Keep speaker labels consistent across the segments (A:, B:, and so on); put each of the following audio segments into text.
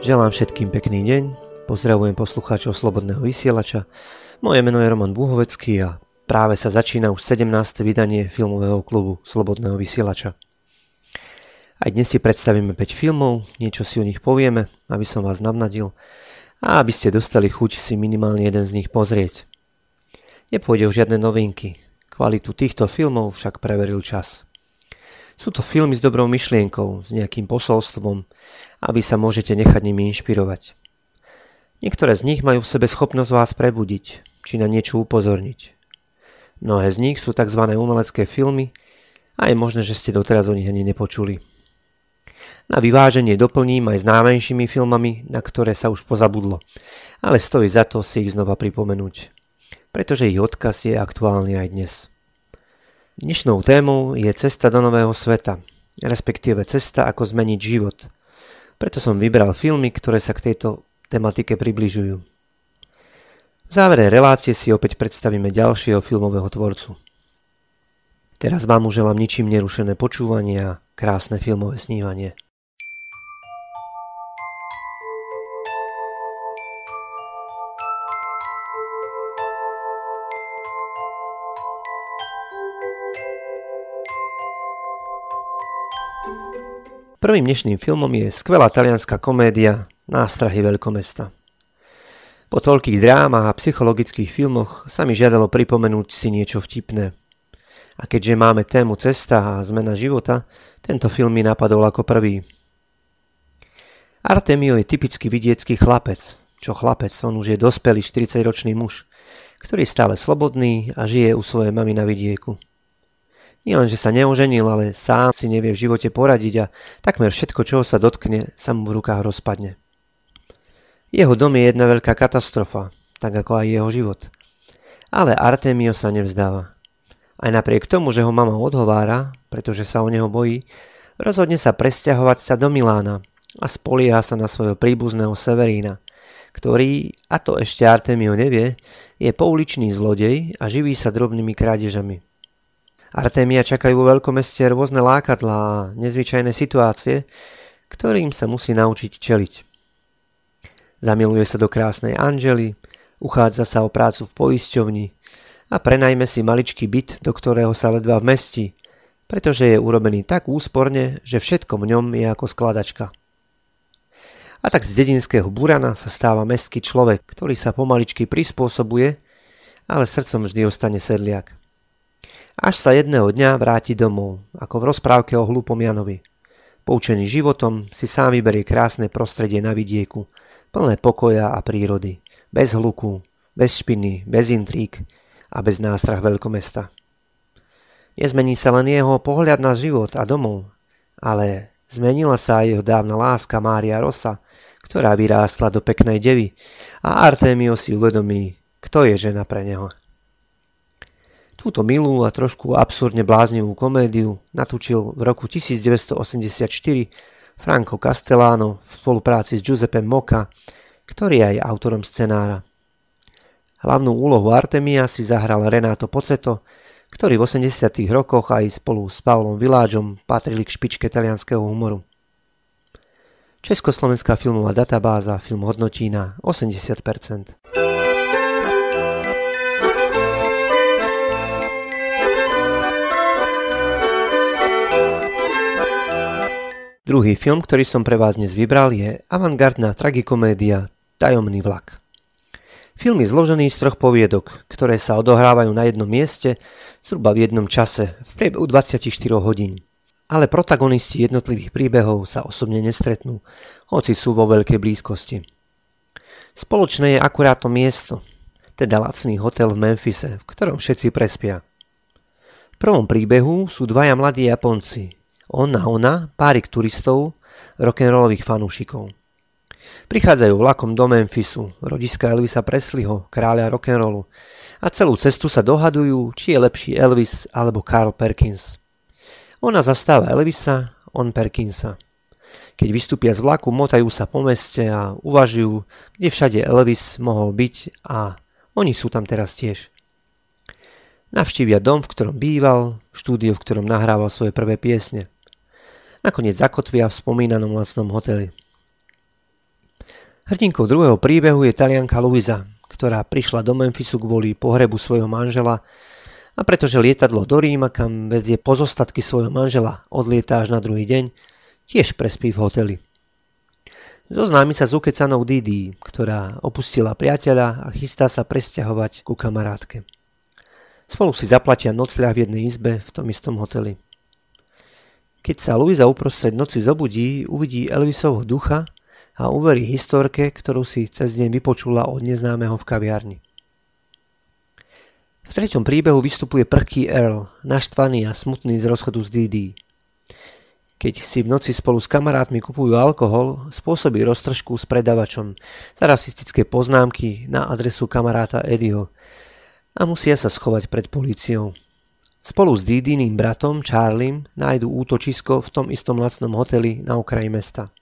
A: Želám všetkým pekný deň, pozdravujem poslucháčov Slobodného vysielača. Moje meno je Roman Búhovecký a práve sa začína už 17. vydanie filmového klubu Slobodného vysielača. Aj dnes si predstavíme 5 filmov, niečo si o nich povieme, aby som vás navnadil a aby ste dostali chuť si minimálne jeden z nich pozrieť. Nepôjde o žiadne novinky, kvalitu týchto filmov však preveril čas. Sú to filmy s dobrou myšlienkou, s nejakým posolstvom a sa môžete nechať nimi inšpirovať. Niektoré z nich majú v sebe schopnosť vás prebudiť, či na niečo upozorniť. Mnohé z nich sú tzv. umelecké filmy a je možné, že ste doteraz o nich ani nepočuli. Na vyváženie doplním aj s námenšími filmami, na ktoré sa už pozabudlo, ale stojí za to si ich znova pripomenúť, pretože ich odkaz je aktuálny aj dnes. Dnešnou témou je cesta do nového sveta, respektíve cesta, ako zmeniť život. Preto som vybral filmy, ktoré sa k tejto tematike približujú. V závere relácie si opäť predstavíme ďalšieho filmového tvorcu. Teraz vám už želám ničím nerušené počúvanie a krásne filmové snívanie. Prvým dnešným filmom je skvelá talianská komédia Nástrahy veľkomesta. Po toľkých drámach a psychologických filmoch sa mi žiadalo pripomenúť si niečo vtipné. A keďže máme tému cesta a zmena života, tento film mi napadol ako prvý. Artemio je typický vidiecký chlapec. Čo chlapec, on už je dospelý 40-ročný muž, ktorý je stále slobodný a žije u svojej mamy na vidieku. Nielen, že sa neoženil, ale sám si nevie v živote poradiť a takmer všetko, čoho sa dotkne, sa mu v rukách rozpadne. Jeho dom je jedna veľká katastrofa, tak ako aj jeho život. Ale Artemio sa nevzdáva. Aj napriek tomu, že ho mama odhovára, pretože sa o neho bojí, rozhodne sa presťahovať sa do Milána a spolieha sa na svojho príbuzného Severína, ktorý, a to ešte Artemio nevie, je pouličný zlodej a živí sa drobnými krádežami. Artémia čakajú vo veľkomeste rôzne lákadlá a nezvyčajné situácie, ktorým sa musí naučiť čeliť. Zamiluje sa do krásnej Anžely, uchádza sa o prácu v poisťovni a prenajme si maličký byt, do ktorého sa ledva vmestí, pretože je urobený tak úsporne, že všetko v ňom je ako skladačka. A tak z dedinského burana sa stáva mestský človek, ktorý sa pomaličky prispôsobuje, ale srdcom vždy ostane sedliak až sa jedného dňa vráti domov, ako v rozprávke o hlúpom Janovi. Poučený životom si sám vyberie krásne prostredie na vidieku, plné pokoja a prírody, bez hluku, bez špiny, bez intrík a bez nástrah veľkomesta. Nezmení sa len jeho pohľad na život a domov, ale zmenila sa aj jeho dávna láska Mária Rosa, ktorá vyrástla do peknej devy a Artemio si uvedomí, kto je žena pre neho. Túto milú a trošku absurdne bláznivú komédiu natúčil v roku 1984 Franco Castellano v spolupráci s Giuseppe Moka, ktorý je aj autorom scenára. Hlavnú úlohu Artemia si zahral Renato Poceto, ktorý v 80. rokoch aj spolu s Pavlom Viláčom patrili k špičke talianského humoru. Československá filmová databáza film hodnotí na 80%. Druhý film, ktorý som pre vás dnes vybral, je avantgardná tragikomédia Tajomný vlak. Film je zložený z troch poviedok, ktoré sa odohrávajú na jednom mieste zhruba v jednom čase, v priebehu 24 hodín. Ale protagonisti jednotlivých príbehov sa osobne nestretnú, hoci sú vo veľkej blízkosti. Spoločné je akurát to miesto, teda lacný hotel v Memphise, v ktorom všetci prespia. V prvom príbehu sú dvaja mladí Japonci, on a ona, párik turistov, rock'n'rollových fanúšikov. Prichádzajú vlakom do Memphisu, rodiska Elvisa Presleyho, kráľa rock'n'rollu, a celú cestu sa dohadujú, či je lepší Elvis alebo Carl Perkins. Ona zastáva Elvisa, on Perkinsa. Keď vystúpia z vlaku, motajú sa po meste a uvažujú, kde všade Elvis mohol byť a oni sú tam teraz tiež. Navštívia dom, v ktorom býval, štúdio, v ktorom nahrával svoje prvé piesne. Nakoniec zakotvia v spomínanom lacnom hoteli. Hrdinkou druhého príbehu je talianka Luisa, ktorá prišla do Memphisu kvôli pohrebu svojho manžela a pretože lietadlo do Ríma, kam vezie pozostatky svojho manžela, odlieta až na druhý deň, tiež prespí v hoteli. Zoznámi sa s ukecanou Didi, ktorá opustila priateľa a chystá sa presťahovať ku kamarátke. Spolu si zaplatia nocľah v jednej izbe v tom istom hoteli. Keď sa Luisa uprostred noci zobudí, uvidí Elvisovho ducha a uverí historke, ktorú si cez deň vypočula od neznámeho v kaviarni. V treťom príbehu vystupuje prchký Earl, naštvaný a smutný z rozchodu s Didi. Keď si v noci spolu s kamarátmi kupujú alkohol, spôsobí roztržku s predavačom za rasistické poznámky na adresu kamaráta Eddieho a musia sa schovať pred políciou. Spolu s Didiným bratom Charliem nájdu útočisko v tom istom lacnom hoteli na okraji mesta.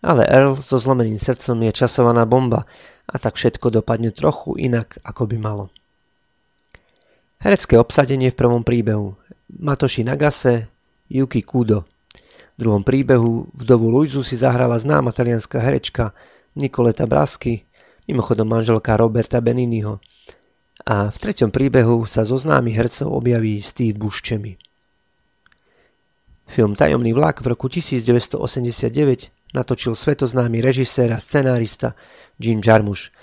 A: Ale Earl so zlomeným srdcom je časovaná bomba a tak všetko dopadne trochu inak, ako by malo. Herecké obsadenie v prvom príbehu Matoshi Nagase, Yuki Kudo. V druhom príbehu vdovu Luizu si zahrala známa talianská herečka Nikoleta Brasky, mimochodom manželka Roberta Beniniho. A v treťom príbehu sa zo známych hercov objaví Steve Buscemi. Film Tajomný vlak v roku 1989 natočil svetoznámy režisér a scenárista Jim Jarmusch.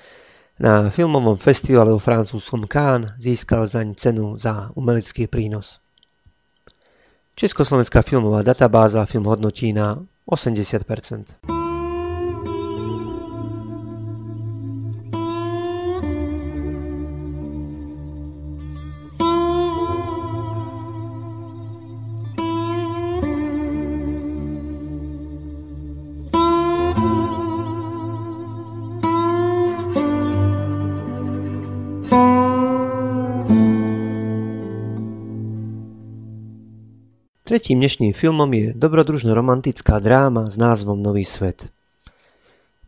A: Na filmovom festivale vo francúzskom Cannes získal zaň cenu za umelecký prínos. Československá filmová databáza film hodnotí na 80%. Tretím dnešným filmom je dobrodružno-romantická dráma s názvom Nový svet.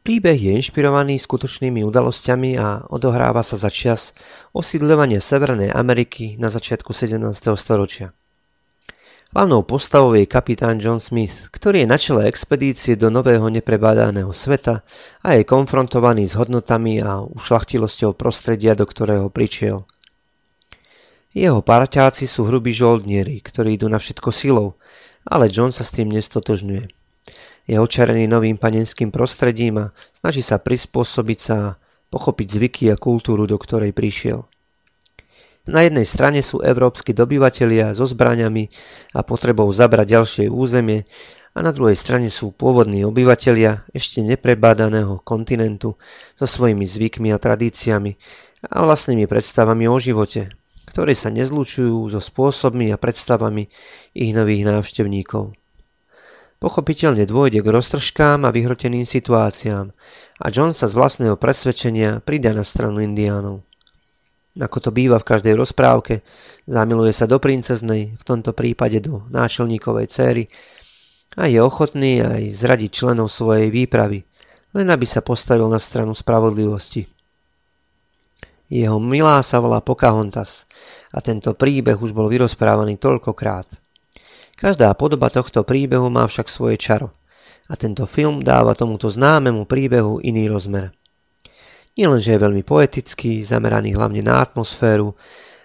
A: Príbeh je inšpirovaný skutočnými udalosťami a odohráva sa za čas osídľovania Severnej Ameriky na začiatku 17. storočia. Hlavnou postavou je kapitán John Smith, ktorý je na čele expedície do nového neprebádaného sveta a je konfrontovaný s hodnotami a ušlachtilosťou prostredia, do ktorého pričiel – jeho parťáci sú hrubí žoldnieri, ktorí idú na všetko silou, ale John sa s tým nestotožňuje. Je očarený novým panenským prostredím a snaží sa prispôsobiť sa a pochopiť zvyky a kultúru, do ktorej prišiel. Na jednej strane sú európsky dobyvatelia so zbraňami a potrebou zabrať ďalšie územie a na druhej strane sú pôvodní obyvatelia ešte neprebádaného kontinentu so svojimi zvykmi a tradíciami a vlastnými predstavami o živote, ktoré sa nezlučujú so spôsobmi a predstavami ich nových návštevníkov. Pochopiteľne dôjde k roztržkám a vyhroteným situáciám a John sa z vlastného presvedčenia pridá na stranu indiánov. Ako to býva v každej rozprávke, zamiluje sa do princeznej, v tomto prípade do náčelníkovej céry a je ochotný aj zradiť členov svojej výpravy, len aby sa postavil na stranu spravodlivosti. Jeho milá sa volá Pocahontas a tento príbeh už bol vyrozprávaný toľkokrát. Každá podoba tohto príbehu má však svoje čaro a tento film dáva tomuto známemu príbehu iný rozmer. Nielenže je veľmi poetický, zameraný hlavne na atmosféru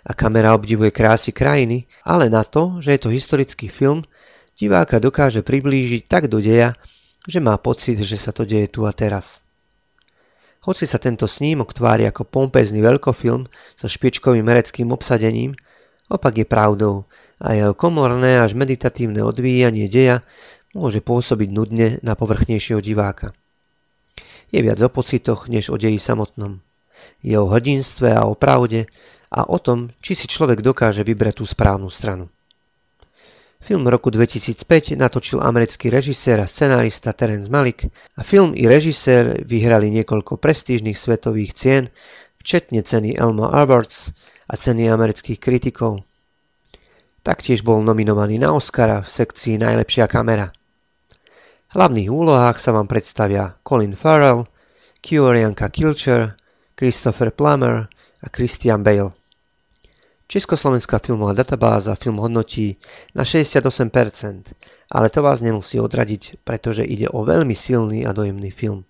A: a kamera obdivuje krásy krajiny, ale na to, že je to historický film, diváka dokáže priblížiť tak do deja, že má pocit, že sa to deje tu a teraz. Hoci sa tento snímok tvári ako pompezný veľkofilm so špičkovým hereckým obsadením, opak je pravdou a jeho komorné až meditatívne odvíjanie deja môže pôsobiť nudne na povrchnejšieho diváka. Je viac o pocitoch, než o deji samotnom. Je o hrdinstve a o pravde a o tom, či si človek dokáže vybrať tú správnu stranu. Film roku 2005 natočil americký režisér a scenárista Terence Malik a film i režisér vyhrali niekoľko prestížnych svetových cien, včetne ceny Elmo Awards a ceny amerických kritikov. Taktiež bol nominovaný na Oscara v sekcii Najlepšia kamera. V hlavných úlohách sa vám predstavia Colin Farrell, Kiorianka Kilcher, Christopher Plummer a Christian Bale. Československá filmová databáza film hodnotí na 68%, ale to vás nemusí odradiť, pretože ide o veľmi silný a dojemný film.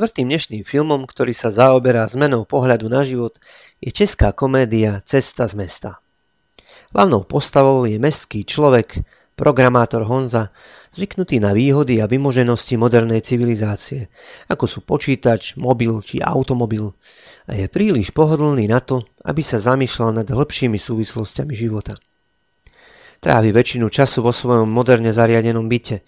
A: Štvrtým dnešným filmom, ktorý sa zaoberá zmenou pohľadu na život, je česká komédia Cesta z mesta. Hlavnou postavou je mestský človek, programátor Honza, zvyknutý na výhody a vymoženosti modernej civilizácie, ako sú počítač, mobil či automobil, a je príliš pohodlný na to, aby sa zamýšľal nad hĺbšími súvislostiami života. Trávi väčšinu času vo svojom moderne zariadenom byte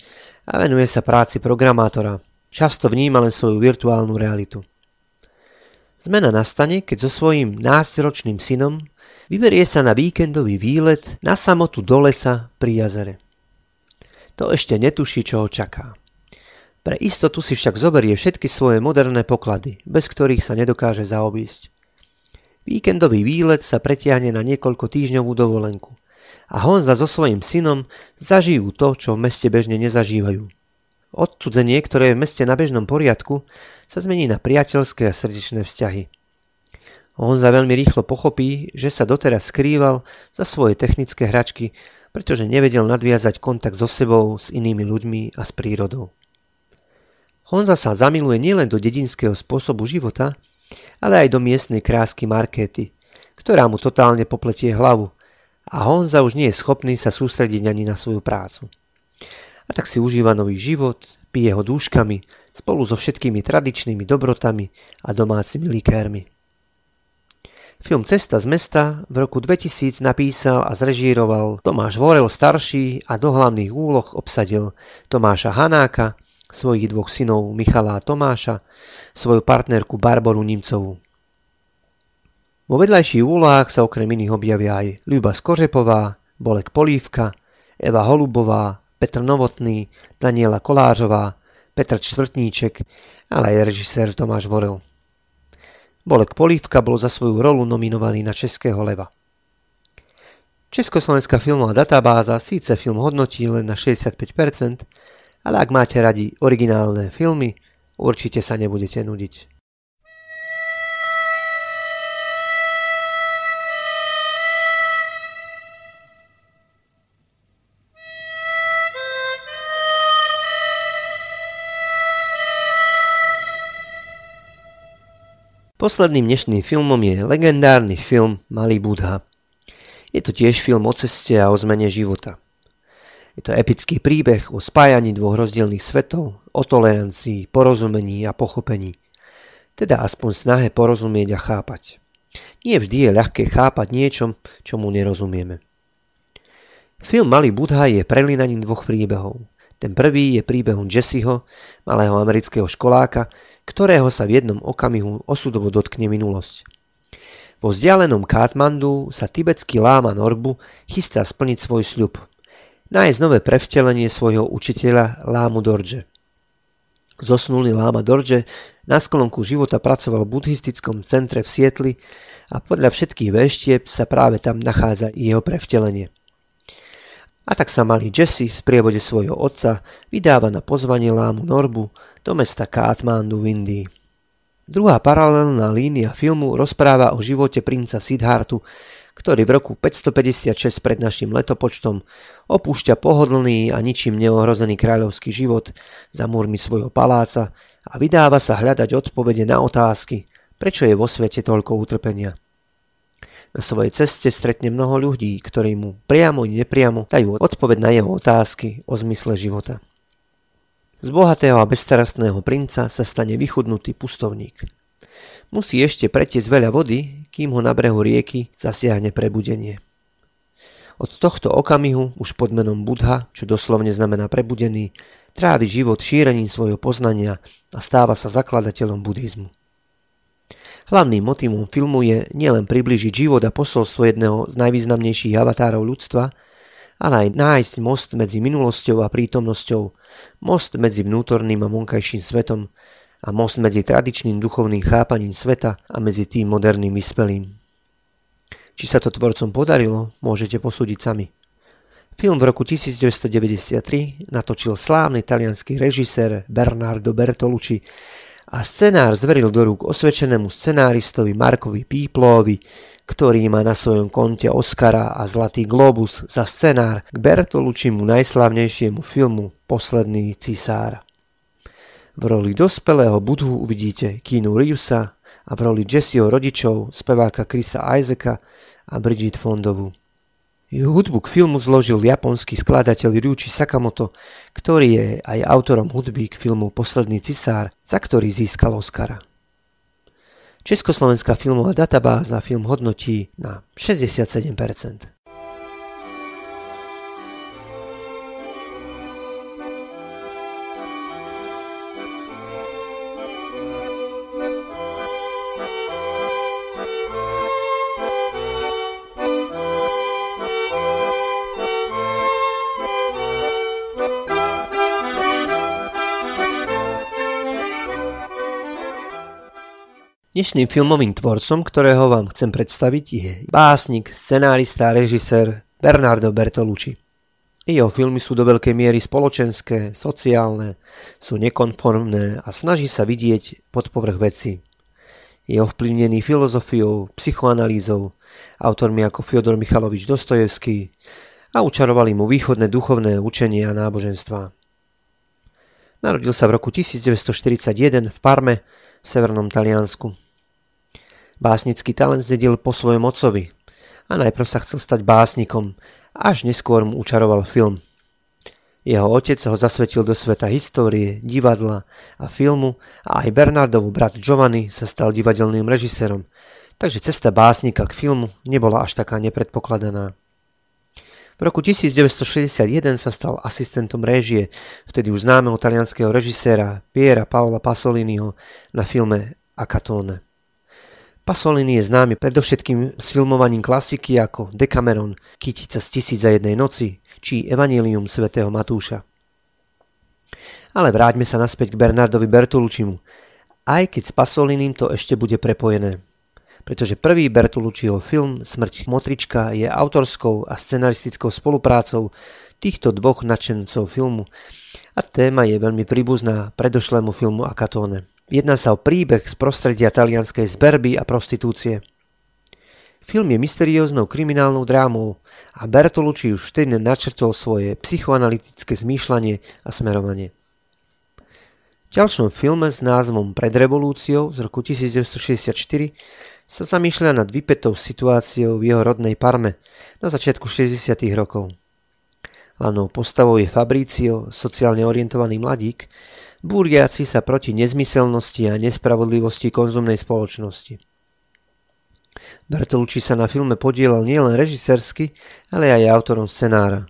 A: a venuje sa práci programátora, často vníma len svoju virtuálnu realitu. Zmena nastane, keď so svojím náctiročným synom vyberie sa na víkendový výlet na samotu do lesa pri jazere. To ešte netuší, čo ho čaká. Pre istotu si však zoberie všetky svoje moderné poklady, bez ktorých sa nedokáže zaobísť. Víkendový výlet sa pretiahne na niekoľko týždňovú dovolenku a Honza so svojím synom zažijú to, čo v meste bežne nezažívajú. Odcudzenie, ktoré je v meste na bežnom poriadku, sa zmení na priateľské a srdečné vzťahy. Honza veľmi rýchlo pochopí, že sa doteraz skrýval za svoje technické hračky, pretože nevedel nadviazať kontakt so sebou, s inými ľuďmi a s prírodou. Honza sa zamiluje nielen do dedinského spôsobu života, ale aj do miestnej krásky Markéty, ktorá mu totálne popletie hlavu a Honza už nie je schopný sa sústrediť ani na svoju prácu. A tak si užíva nový život, pije ho dúškami, spolu so všetkými tradičnými dobrotami a domácimi likérmi. Film Cesta z mesta v roku 2000 napísal a zrežíroval Tomáš Vorel starší a do hlavných úloh obsadil Tomáša Hanáka, svojich dvoch synov Michala a Tomáša, svoju partnerku Barboru Nimcovú. Vo vedľajších úlohách sa okrem iných objavia aj Ľuba Skořepová, Bolek Polívka, Eva Holubová, Petr Novotný, Daniela Kolářová, Petr Čtvrtníček, ale aj režisér Tomáš Vorel. Bolek Polívka bol za svoju rolu nominovaný na Českého leva. Československá filmová databáza síce film hodnotí len na 65%, ale ak máte radi originálne filmy, určite sa nebudete nudiť. Posledným dnešným filmom je legendárny film Malý Budha. Je to tiež film o ceste a o zmene života. Je to epický príbeh o spájaní dvoch rozdielných svetov, o tolerancii, porozumení a pochopení. Teda aspoň snahe porozumieť a chápať. Nie vždy je ľahké chápať niečom, čomu nerozumieme. Film Malý Budha je prelínaním dvoch príbehov. Ten prvý je príbehom Jesseho, malého amerického školáka, ktorého sa v jednom okamihu osudovo dotkne minulosť. Vo vzdialenom Katmandu sa tibetský láma Norbu chystá splniť svoj sľub. Nájsť nové prevtelenie svojho učiteľa Lámu Dorje. Zosnulý Láma Dorje na sklonku života pracoval v buddhistickom centre v Sietli a podľa všetkých veštieb sa práve tam nachádza jeho prevtelenie. A tak sa malý Jesse v sprievode svojho otca vydáva na pozvanie lámu Norbu do mesta Kathmandu v Indii. Druhá paralelná línia filmu rozpráva o živote princa Siddhartu, ktorý v roku 556 pred našim letopočtom opúšťa pohodlný a ničím neohrozený kráľovský život za múrmi svojho paláca a vydáva sa hľadať odpovede na otázky, prečo je vo svete toľko utrpenia. Na svojej ceste stretne mnoho ľudí, ktorí mu priamo i nepriamo dajú odpoveď na jeho otázky o zmysle života. Z bohatého a bezstarostného princa sa stane vychudnutý pustovník. Musí ešte pretiesť veľa vody, kým ho na brehu rieky zasiahne prebudenie. Od tohto okamihu už pod menom Budha, čo doslovne znamená prebudený, trávi život šírením svojho poznania a stáva sa zakladateľom buddhizmu. Hlavným motivom filmu je nielen približiť život a posolstvo jedného z najvýznamnejších avatárov ľudstva, ale aj nájsť most medzi minulosťou a prítomnosťou, most medzi vnútorným a vonkajším svetom a most medzi tradičným duchovným chápaním sveta a medzi tým moderným vyspelým. Či sa to tvorcom podarilo, môžete posúdiť sami. Film v roku 1993 natočil slávny talianský režisér Bernardo Bertolucci a scenár zveril do rúk osvedčenému scenáristovi Markovi Píplovi, ktorý má na svojom konte Oscara a Zlatý globus za scenár k Bertolučimu najslavnejšiemu filmu Posledný cisár. V roli dospelého Budhu uvidíte Keanu Reevesa a v roli Jesseho rodičov speváka Chrisa Isaaca a Bridget Fondovu. Hudbu k filmu zložil japonský skladateľ Ryuichi Sakamoto, ktorý je aj autorom hudby k filmu Posledný cisár, za ktorý získal Oscara. Československá filmová databáza film hodnotí na 67%. Dnešným filmovým tvorcom, ktorého vám chcem predstaviť, je básnik, scenárista a režisér Bernardo Bertolucci. Jeho filmy sú do veľkej miery spoločenské, sociálne, sú nekonformné a snaží sa vidieť pod povrch veci. Je ovplyvnený filozofiou, psychoanalýzou, autormi ako Fyodor Michalovič Dostojevský a učarovali mu východné duchovné učenie a náboženstva. Narodil sa v roku 1941 v Parme v severnom Taliansku. Básnický talent zdedil po svojom otcovi a najprv sa chcel stať básnikom, až neskôr mu učaroval film. Jeho otec ho zasvetil do sveta histórie, divadla a filmu a aj Bernardov brat Giovanni sa stal divadelným režisérom, takže cesta básnika k filmu nebola až taká nepredpokladaná. V roku 1961 sa stal asistentom réžie vtedy už známeho talianského režiséra Piera Paola Pasoliniho na filme Akatone. Pasolini je známy predovšetkým s filmovaním klasiky ako Decameron, Kytica z tisíc za jednej noci či Evangelium svätého Matúša. Ale vráťme sa naspäť k Bernardovi Bertoluccimu, aj keď s Pasolinim to ešte bude prepojené pretože prvý Bertolucciho film Smrť Motrička je autorskou a scenaristickou spoluprácou týchto dvoch nadšencov filmu a téma je veľmi príbuzná predošlému filmu Akatone. Jedná sa o príbeh z prostredia talianskej zberby a prostitúcie. Film je mysterióznou kriminálnou drámou a Bertolucci už vtedy načrtol svoje psychoanalytické zmýšľanie a smerovanie. V ďalšom filme s názvom Pred revolúciou z roku 1964 sa zamýšľa nad vypetou situáciou v jeho rodnej Parme na začiatku 60. rokov. Hlavnou postavou je Fabricio, sociálne orientovaný mladík, búriaci sa proti nezmyselnosti a nespravodlivosti konzumnej spoločnosti. Bertolucci sa na filme podielal nielen režisérsky, ale aj autorom scenára.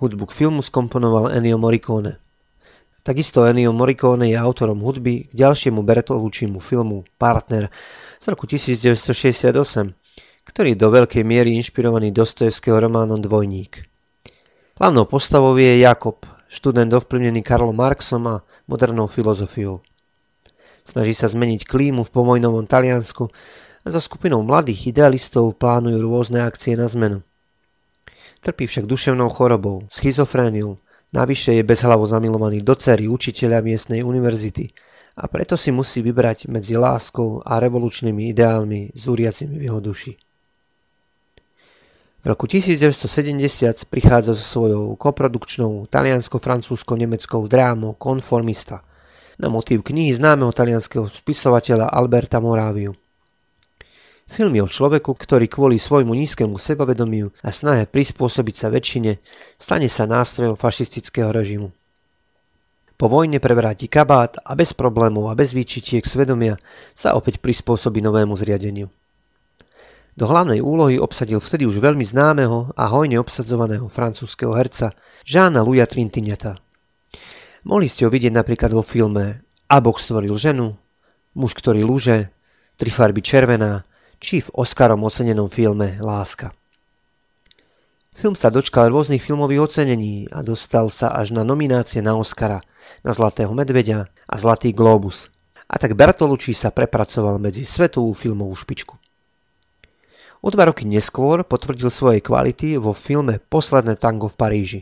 A: Hudbu k filmu skomponoval Ennio Morricone. Takisto Ennio Morricone je autorom hudby k ďalšiemu Bertoluccimu filmu Partner, z roku 1968, ktorý je do veľkej miery inšpirovaný Dostojevského románom Dvojník. Hlavnou postavou je Jakob, študent ovplyvnený Karlom Marxom a modernou filozofiou. Snaží sa zmeniť klímu v pomojnovom Taliansku a za skupinou mladých idealistov plánujú rôzne akcie na zmenu. Trpí však duševnou chorobou, schizofréniou, navyše je bezhlavo zamilovaný do cery učiteľa miestnej univerzity a preto si musí vybrať medzi láskou a revolučnými ideálmi zúriacimi v jeho duši. V roku 1970 prichádza so svojou koprodukčnou taliansko-francúzsko-nemeckou drámou Konformista na motív knihy známeho talianského spisovateľa Alberta Moráviu. Film je o človeku, ktorý kvôli svojmu nízkemu sebavedomiu a snahe prispôsobiť sa väčšine stane sa nástrojom fašistického režimu. Po vojne prevráti kabát a bez problémov a bez výčitiek svedomia sa opäť prispôsobí novému zriadeniu. Do hlavnej úlohy obsadil vtedy už veľmi známeho a hojne obsadzovaného francúzského herca Žána Luja Trintignata. Mohli ste ho vidieť napríklad vo filme A Boh stvoril ženu, Muž, ktorý lúže, Tri farby červená, či v Oscarom ocenenom filme Láska. Film sa dočkal rôznych filmových ocenení a dostal sa až na nominácie na Oscara, na Zlatého medveďa a Zlatý globus. A tak Bertolucci sa prepracoval medzi svetovú filmovú špičku. O dva roky neskôr potvrdil svoje kvality vo filme Posledné tango v Paríži.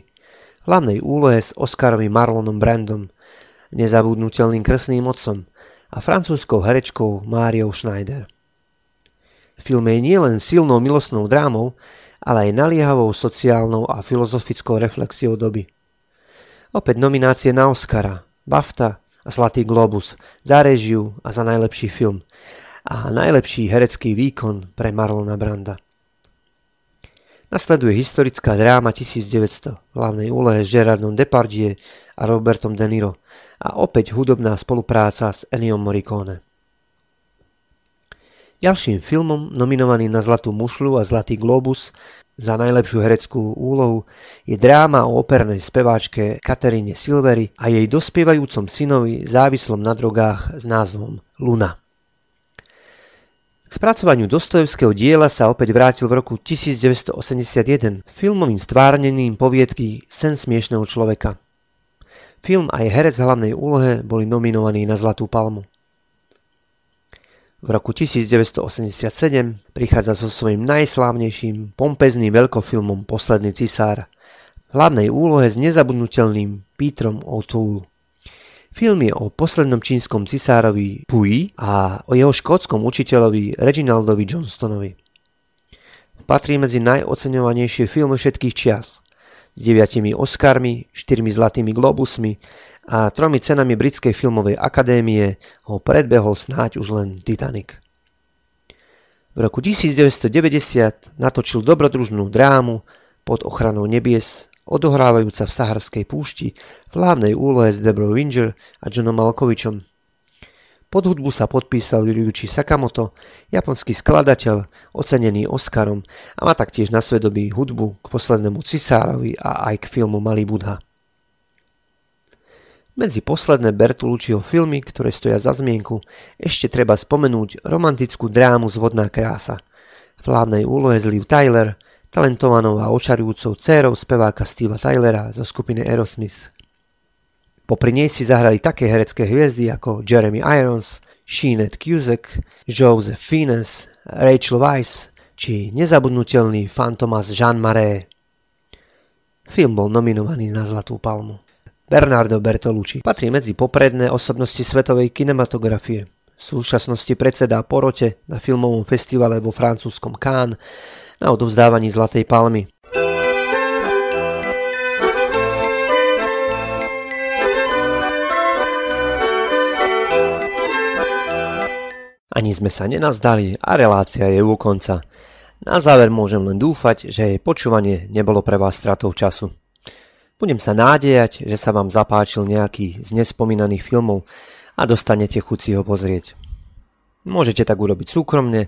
A: Hlavnej úlohe s Oscarovým Marlonom Brandom, nezabudnutelným krsným otcom a francúzskou herečkou Máriou Schneider. Film je nielen silnou milostnou drámou, ale aj naliehavou sociálnou a filozofickou reflexiou doby. Opäť nominácie na Oscara, BAFTA a Zlatý globus za režiu a za najlepší film a najlepší herecký výkon pre Marlona Branda. Nasleduje historická dráma 1900 v hlavnej úlohe s Gerardom Depardieu a Robertom De Niro a opäť hudobná spolupráca s Ennio Morricone. Ďalším filmom, nominovaným na Zlatú mušľu a Zlatý globus za najlepšiu hereckú úlohu, je dráma o opernej speváčke Kateríne Silvery a jej dospievajúcom synovi závislom na drogách s názvom Luna. K spracovaniu Dostojevského diela sa opäť vrátil v roku 1981 filmovým stvárnením poviedky Sen smiešného človeka. Film aj herec hlavnej úlohe boli nominovaní na Zlatú palmu. V roku 1987 prichádza so svojím najslávnejším, pompezným veľkofilmom Posledný cisár. V hlavnej úlohe s nezabudnutelným Petrom O'Toole. Film je o poslednom čínskom cisárovi Pui a o jeho škótskom učiteľovi Reginaldovi Johnstonovi. Patrí medzi najoceňovanejšie filmy všetkých čias s deviatimi Oscarmi, štyrmi zlatými globusmi a tromi cenami Britskej filmovej akadémie ho predbehol snáď už len Titanic. V roku 1990 natočil dobrodružnú drámu pod ochranou nebies, odohrávajúca v Saharskej púšti v hlavnej úlohe s Deborah Winger a Johnom Malkovičom. Pod hudbu sa podpísal Ryuichi Sakamoto, japonský skladateľ, ocenený Oscarom a má taktiež na svedobí hudbu k poslednému cisárovi a aj k filmu Malý Budha. Medzi posledné Bertolucciho filmy, ktoré stoja za zmienku, ešte treba spomenúť romantickú drámu Zvodná krása. V hlavnej úlohe Liv Tyler, talentovanou a očarujúcou dcérou speváka Steva Tylera zo skupiny Aerosmith. Popri nej si zahrali také herecké hviezdy ako Jeremy Irons, Sheenet Cusack, Joseph Fiennes, Rachel Weisz či nezabudnutelný fantomas Jean Marais. Film bol nominovaný na Zlatú palmu. Bernardo Bertolucci patrí medzi popredné osobnosti svetovej kinematografie. V súčasnosti predsedá porote na filmovom festivale vo francúzskom Cannes na odovzdávaní Zlatej palmy. Ani sme sa nenazdali a relácia je u konca. Na záver môžem len dúfať, že jej počúvanie nebolo pre vás stratou času. Budem sa nádejať, že sa vám zapáčil nejaký z nespomínaných filmov a dostanete chuť si ho pozrieť. Môžete tak urobiť súkromne,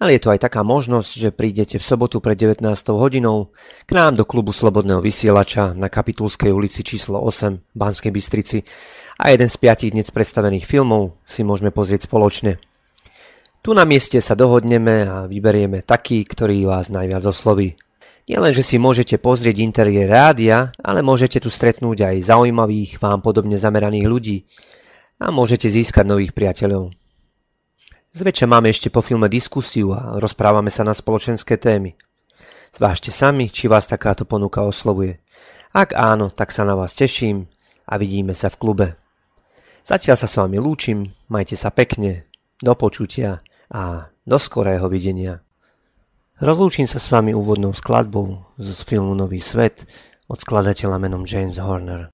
A: ale je to aj taká možnosť, že prídete v sobotu pred 19. hodinou k nám do klubu Slobodného vysielača na Kapitulskej ulici číslo 8 v Banskej Bystrici a jeden z piatich dnes predstavených filmov si môžeme pozrieť spoločne. Tu na mieste sa dohodneme a vyberieme taký, ktorý vás najviac osloví. Nielen, že si môžete pozrieť interiér rádia, ale môžete tu stretnúť aj zaujímavých, vám podobne zameraných ľudí a môžete získať nových priateľov. Zväčša máme ešte po filme diskusiu a rozprávame sa na spoločenské témy. Zvážte sami, či vás takáto ponuka oslovuje. Ak áno, tak sa na vás teším a vidíme sa v klube. Zatiaľ sa s vami lúčim, majte sa pekne, do počutia a do skorého videnia. Rozlúčim sa s vami úvodnou skladbou z filmu Nový svet od skladateľa menom James Horner.